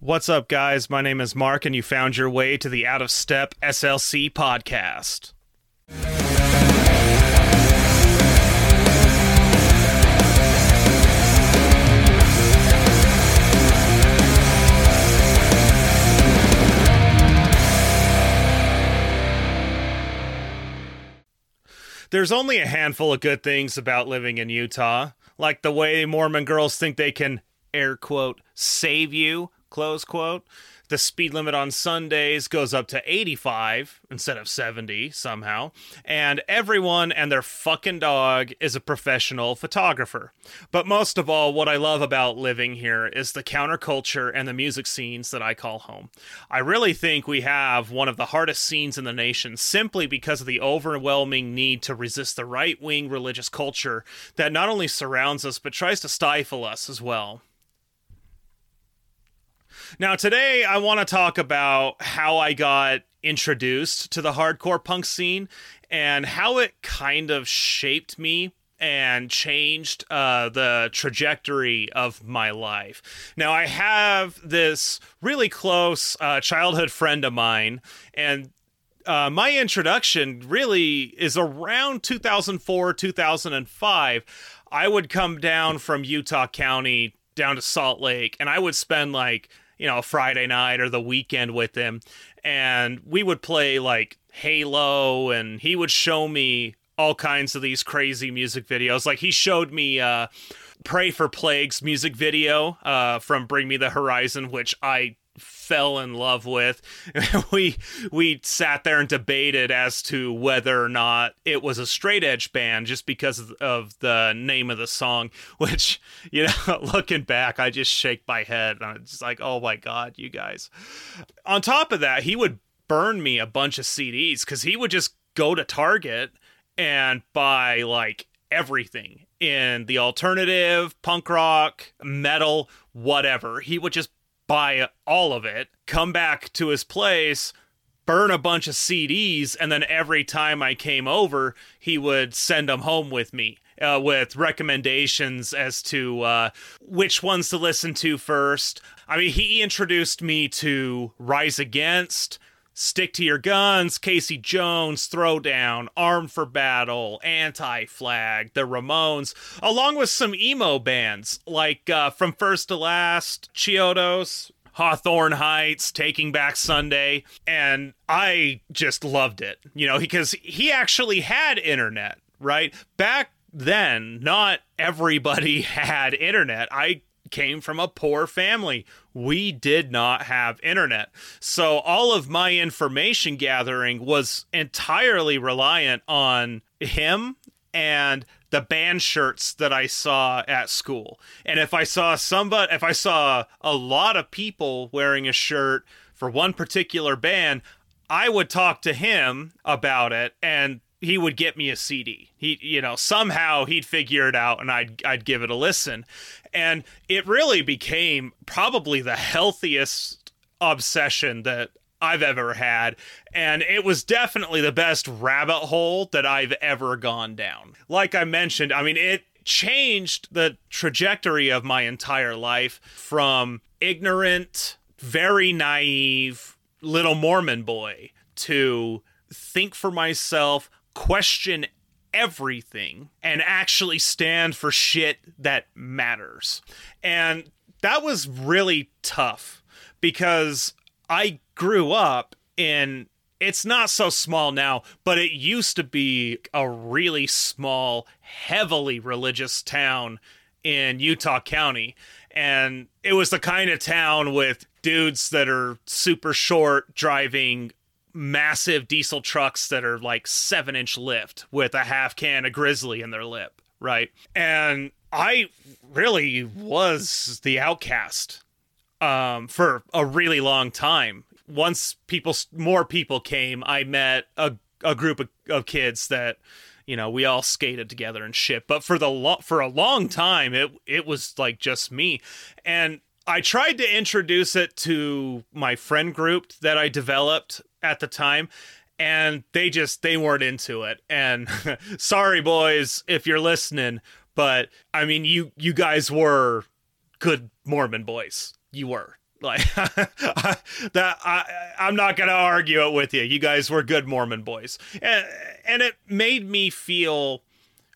What's up, guys? My name is Mark, and you found your way to the Out of Step SLC podcast. There's only a handful of good things about living in Utah, like the way Mormon girls think they can, air quote, save you, close quote. The speed limit on Sundays goes up to 85 instead of 70 somehow. And everyone and their fucking dog is a professional photographer. But most of all, what I love about living here is the counterculture and the music scenes that I call home. I really think we have one of the hardest scenes in the nation simply because of the overwhelming need to resist the right wing religious culture that not only surrounds us but tries to stifle us as well. Now, today I want to talk about how I got introduced to the hardcore punk scene and how it kind of shaped me and changed uh, the trajectory of my life. Now, I have this really close uh, childhood friend of mine, and uh, my introduction really is around 2004, 2005. I would come down from Utah County down to Salt Lake, and I would spend like you know, Friday night or the weekend with him. And we would play like Halo, and he would show me all kinds of these crazy music videos. Like he showed me uh, Pray for Plagues music video uh, from Bring Me the Horizon, which I fell in love with. we we sat there and debated as to whether or not it was a straight edge band just because of, the name of the song. Which you know, looking back, I just shake my head. I'm just like, oh my god, you guys. On top of that, he would burn me a bunch of CDs because he would just go to Target and buy like everything in the alternative, punk rock, metal, whatever. He would just buy all of it, come back to his place, burn a bunch of CDs, and then every time I came over, he would send them home with me. Uh, with recommendations as to uh, which ones to listen to first. I mean, he introduced me to Rise Against, Stick to Your Guns, Casey Jones, Throwdown, Armed for Battle, Anti Flag, The Ramones, along with some emo bands like uh, From First to Last, Chiodos, Hawthorne Heights, Taking Back Sunday, and I just loved it, you know, because he actually had internet, right? Back then, not everybody had internet. I came from a poor family. We did not have internet. So all of my information gathering was entirely reliant on him and the band shirts that I saw at school. And if I saw somebody if I saw a lot of people wearing a shirt for one particular band, I would talk to him about it and he would get me a CD. He, you know, somehow he'd figure it out, and I'd I'd give it a listen, and it really became probably the healthiest obsession that I've ever had, and it was definitely the best rabbit hole that I've ever gone down. Like I mentioned, I mean, it changed the trajectory of my entire life from ignorant, very naive little Mormon boy to think for myself, question everything and actually stand for shit that matters. And that was really tough because I grew up in it's not so small now, but it used to be a really small, heavily religious town in Utah County. And it was the kind of town with dudes that are super short driving massive diesel trucks that are like seven inch lift with a half can of grizzly in their lip, right? And I really was the outcast um, for a really long time. Once people, more people came, I met a, a group of, of kids that, you know, we all skated together and shit. But for the lo- for a long time, it it was like just me, and I tried to introduce it to my friend group that I developed at the time and they just they weren't into it. And sorry boys if you're listening but i mean you you guys were good mormon boys. You were. Like that, I, I'm not gonna argue it with you. You guys were good Mormon boys, and and it made me feel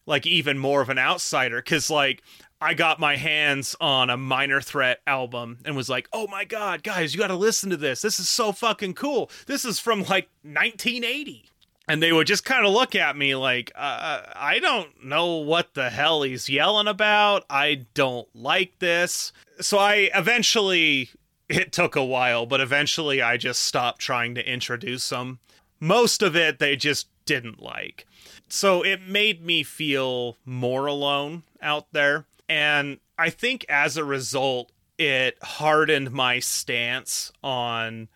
like even more of an outsider because like I got my hands on a Minor Threat album and was like, "Oh my god, guys, you got to listen to this. This is so fucking cool. This is from like 1980." And they would just kind of look at me like, uh, "I don't know what the hell he's yelling about. I don't like this." So I eventually it took a while, but eventually I just stopped trying to introduce them. Most of it they just didn't like. So it made me feel more alone out there. And I think as a result, it hardened my stance on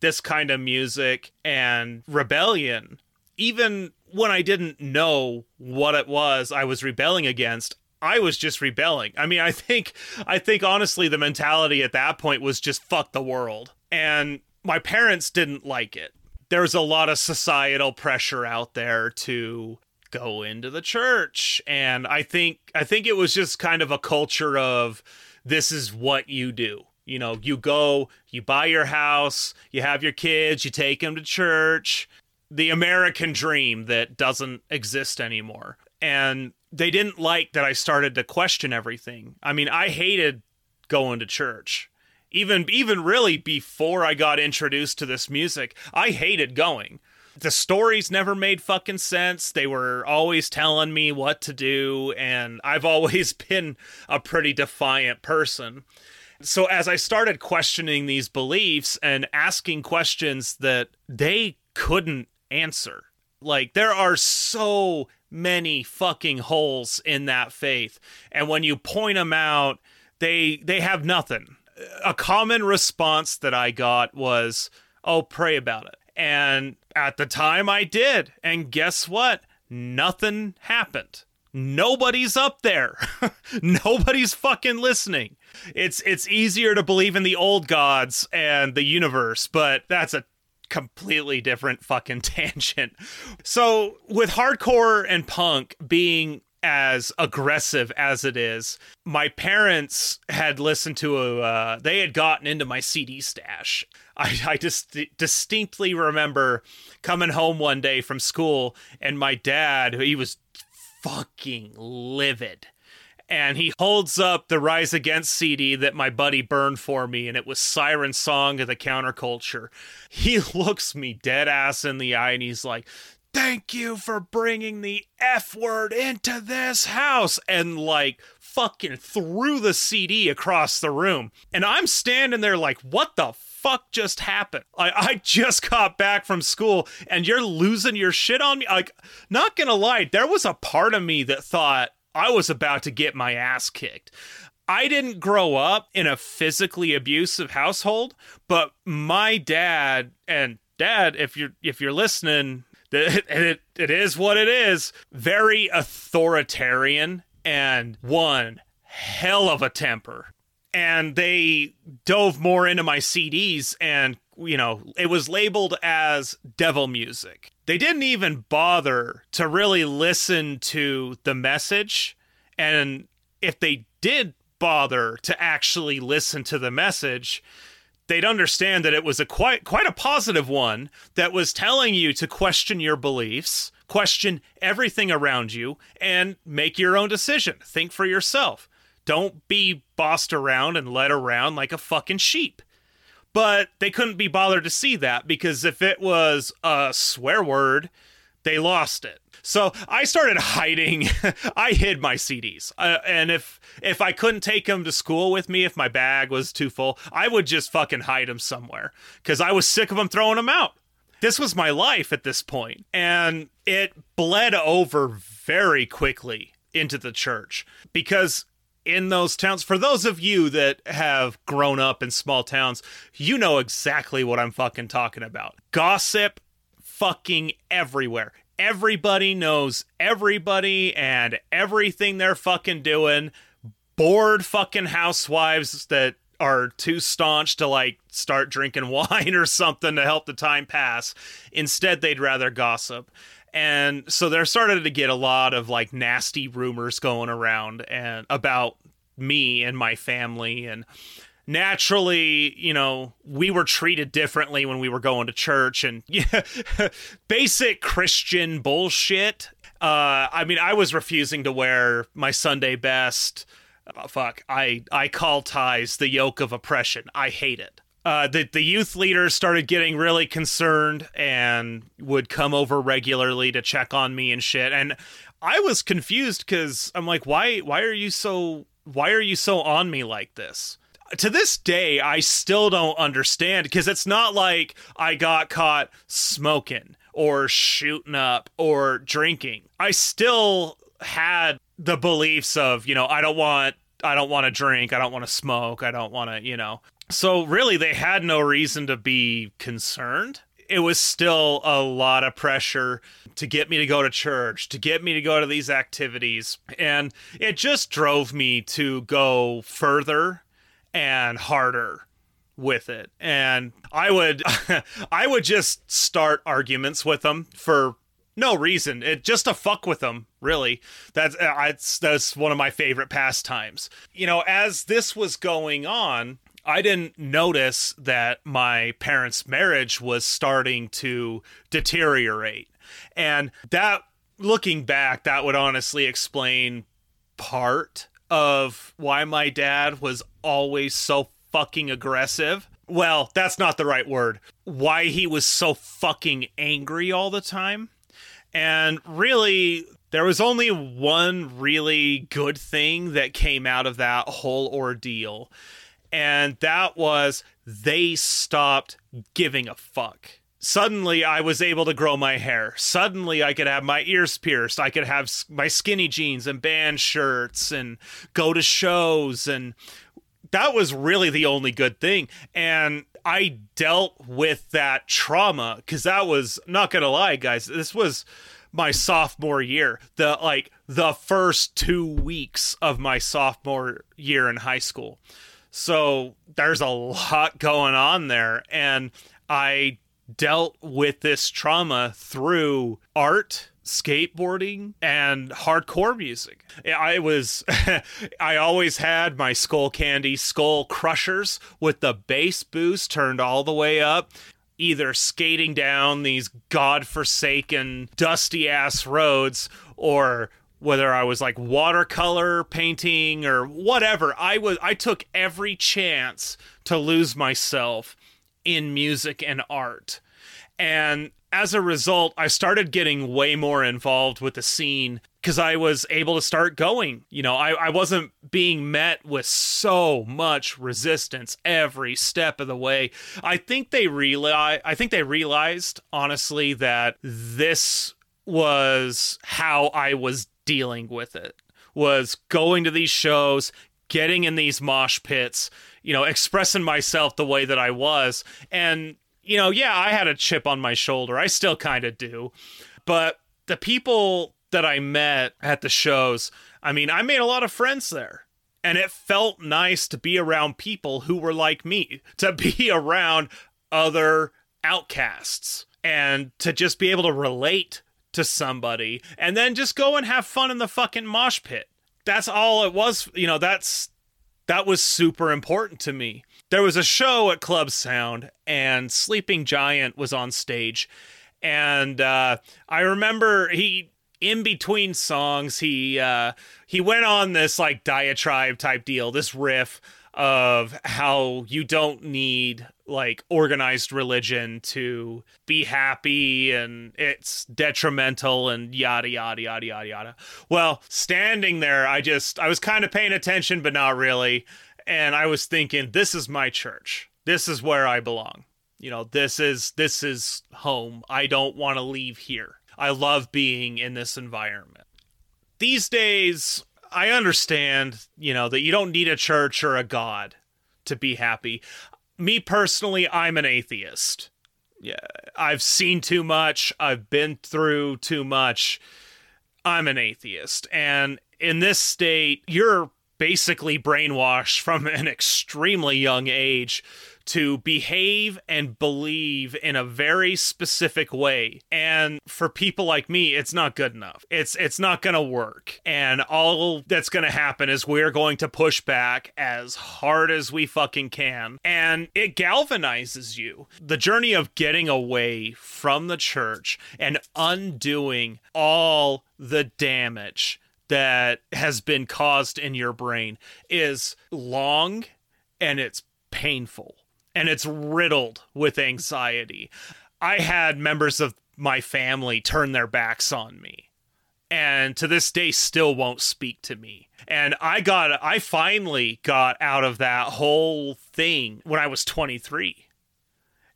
this kind of music and rebellion. Even when I didn't know what it was I was rebelling against, I was just rebelling. I mean, I think I think honestly the mentality at that point was just fuck the world. And my parents didn't like it. There's a lot of societal pressure out there to go into the church and I think I think it was just kind of a culture of this is what you do. You know, you go, you buy your house, you have your kids, you take them to church. The American dream that doesn't exist anymore. And they didn't like that I started to question everything. I mean, I hated going to church. Even even really before I got introduced to this music, I hated going. The stories never made fucking sense. They were always telling me what to do and I've always been a pretty defiant person. So as I started questioning these beliefs and asking questions that they couldn't answer. Like there are so many fucking holes in that faith. And when you point them out, they they have nothing. A common response that I got was, "Oh, pray about it." And at the time I did. And guess what? Nothing happened. Nobody's up there. Nobody's fucking listening. It's it's easier to believe in the old gods and the universe, but that's a completely different fucking tangent. So, with hardcore and punk being as aggressive as it is, my parents had listened to a, uh, they had gotten into my CD stash. I, I just distinctly remember coming home one day from school and my dad, he was fucking livid and he holds up the Rise Against CD that my buddy burned for me, and it was Siren Song of the Counterculture. He looks me dead ass in the eye and he's like, Thank you for bringing the F word into this house. And like, fucking threw the CD across the room. And I'm standing there like, What the fuck just happened? I, I just got back from school and you're losing your shit on me. Like, not gonna lie, there was a part of me that thought, I was about to get my ass kicked. I didn't grow up in a physically abusive household, but my dad and dad, if you're if you're listening, it, it is what it is. Very authoritarian and one hell of a temper. And they dove more into my CDs and you know, it was labeled as devil music. They didn't even bother to really listen to the message. And if they did bother to actually listen to the message, they'd understand that it was a quite quite a positive one that was telling you to question your beliefs, question everything around you and make your own decision. Think for yourself. Don't be bossed around and led around like a fucking sheep. But they couldn't be bothered to see that because if it was a swear word, they lost it. So I started hiding. I hid my CDs, uh, and if if I couldn't take them to school with me, if my bag was too full, I would just fucking hide them somewhere because I was sick of them throwing them out. This was my life at this point, and it bled over very quickly into the church because in those towns. For those of you that have grown up in small towns, you know exactly what I'm fucking talking about. Gossip fucking everywhere. Everybody knows everybody and everything they're fucking doing. Bored fucking housewives that are too staunch to like start drinking wine or something to help the time pass. Instead, they'd rather gossip and so there started to get a lot of like nasty rumors going around and about me and my family and naturally, you know, we were treated differently when we were going to church and yeah, basic Christian bullshit. Uh, I mean, I was refusing to wear my Sunday best. Oh, fuck, I I call ties the yoke of oppression. I hate it. Uh, the the youth leaders started getting really concerned and would come over regularly to check on me and shit. And I was confused because I'm like, why why are you so why are you so on me like this? To this day, I still don't understand because it's not like I got caught smoking or shooting up or drinking. I still had the beliefs of, you know, I don't want I don't want to drink, I don't want to smoke, I don't want to, you know. So really they had no reason to be concerned it was still a lot of pressure to get me to go to church, to get me to go to these activities. And it just drove me to go further and harder with it. And I would I would just start arguments with them for no reason. It just to fuck with them, really. That's uh, that's that's one of my favorite pastimes. You know, as this was going on, I didn't notice that my parents' marriage was starting to deteriorate. And that, looking back, that would honestly explain part of why my dad was always so fucking aggressive. Well, that's not the right word. Why he was so fucking angry all the time. And really, there was only one really good thing that came out of that whole ordeal and that was they stopped giving a fuck. Suddenly, I was able to grow my hair. Suddenly, I could have my ears pierced. I could have my skinny jeans and band shirts and go to shows. And that was really the only good thing. And I dealt with that trauma because that was, not to lie, guys, this was my sophomore year. The like the first two weeks of my sophomore year in high school. So there's a lot going on there. And I dealt with this trauma through art skateboarding and hardcore music. I was I always had my Skullcandy skull crushers with the bass boost turned all the way up either skating down these god-forsaken dusty ass roads or whether I was like watercolor painting or whatever. I was I took every chance to lose myself in music and art. And as a result, I started getting way more involved with the scene because I was able to start going. You know, I, I wasn't being met with so much resistance every step of the way. I think they realized I think they realized honestly that this was how I was dealing with it was going to these shows, getting in these mosh pits, you know, expressing myself the way that I was. And, you know, yeah, I had a chip on my shoulder. I still kind of do. But the people that I met at the shows, I mean, I made a lot of friends there. And it felt nice to be around people who were like me, to be around other outcasts, and to just be able to relate to somebody and then just go and have fun in the fucking mosh pit. That's all it was. You know, that's that was super important to me. There was a show at Club Sound and Sleeping Giant was on stage. And uh, I remember he in between songs he uh, he went on this like diatribe type deal, this riff of how you don't need like organized religion to be happy and it's detrimental and yada yada yada yada yada. Well, standing there, I just I was kind of paying attention but not really, and I was thinking this is my church. This is where I belong. You know, this is this is home. I don't want to leave here. I love being in this environment. These days, I understand, you know, that you don't need a church or a god to be happy. Me personally, I'm an atheist. Yeah, I've seen too much, I've been through too much. I'm an atheist. And in this state, you're basically brainwashed from an extremely young age to behave and believe in a very specific way. And for people like me, it's not good enough. It's it's not going to work. And all that's going to happen is we're going to push back as hard as we fucking can. And it galvanizes you. The journey of getting away from the church and undoing all the damage that has been caused in your brain is long and it's painful and it's riddled with anxiety. I had members of my family turn their backs on me and to this day still won't speak to me. And I got I finally got out of that whole thing when I was 23.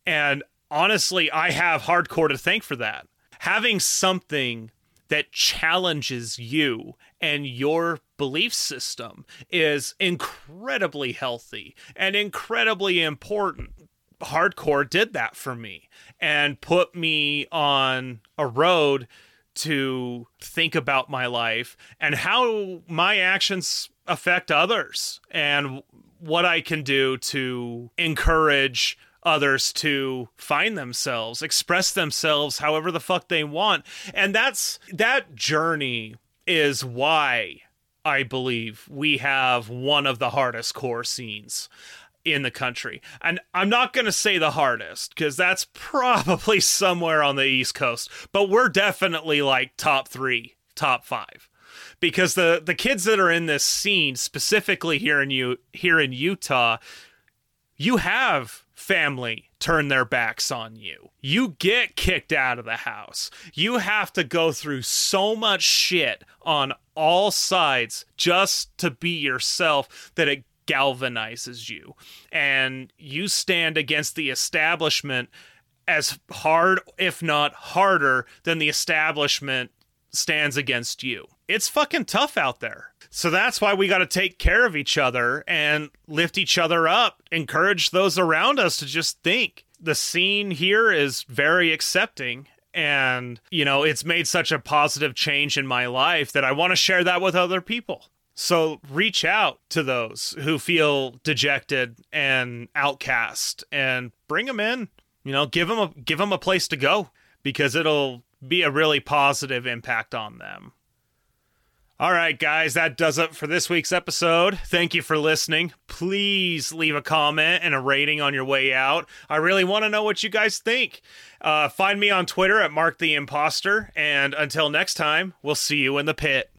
And honestly, I have hardcore to thank for that. Having something that challenges you and your belief system is incredibly healthy and incredibly important. Hardcore did that for me and put me on a road to think about my life and how my actions affect others and what I can do to encourage others to find themselves, express themselves however the fuck they want. And that's that journey is why I believe we have one of the hardest core scenes in the country. And I'm not going to say the hardest because that's probably somewhere on the East Coast, but we're definitely like top 3, top 5. Because the the kids that are in this scene specifically here in you here in Utah, you have family turn their backs on you. You get kicked out of the house. You have to go through so much shit on all sides just to be yourself that it galvanizes you. And you stand against the establishment as hard, if not harder, than the establishment stands against you. It's fucking tough out there. So that's why we got to take care of each other and lift each other up, encourage those around us to just think. The scene here is very accepting and you know it's made such a positive change in my life that I want to share that with other people. So reach out to those who feel dejected and outcast and bring them in. You know, give them a give them a place to go because it'll be a really positive impact on them. All right, guys, that does it for this week's episode. Thank you for listening. Please leave a comment and a rating on your way out. I really want to know what you guys think. Uh, find me on Twitter at Mark the Imposter. And until next time, we'll see you in the pit.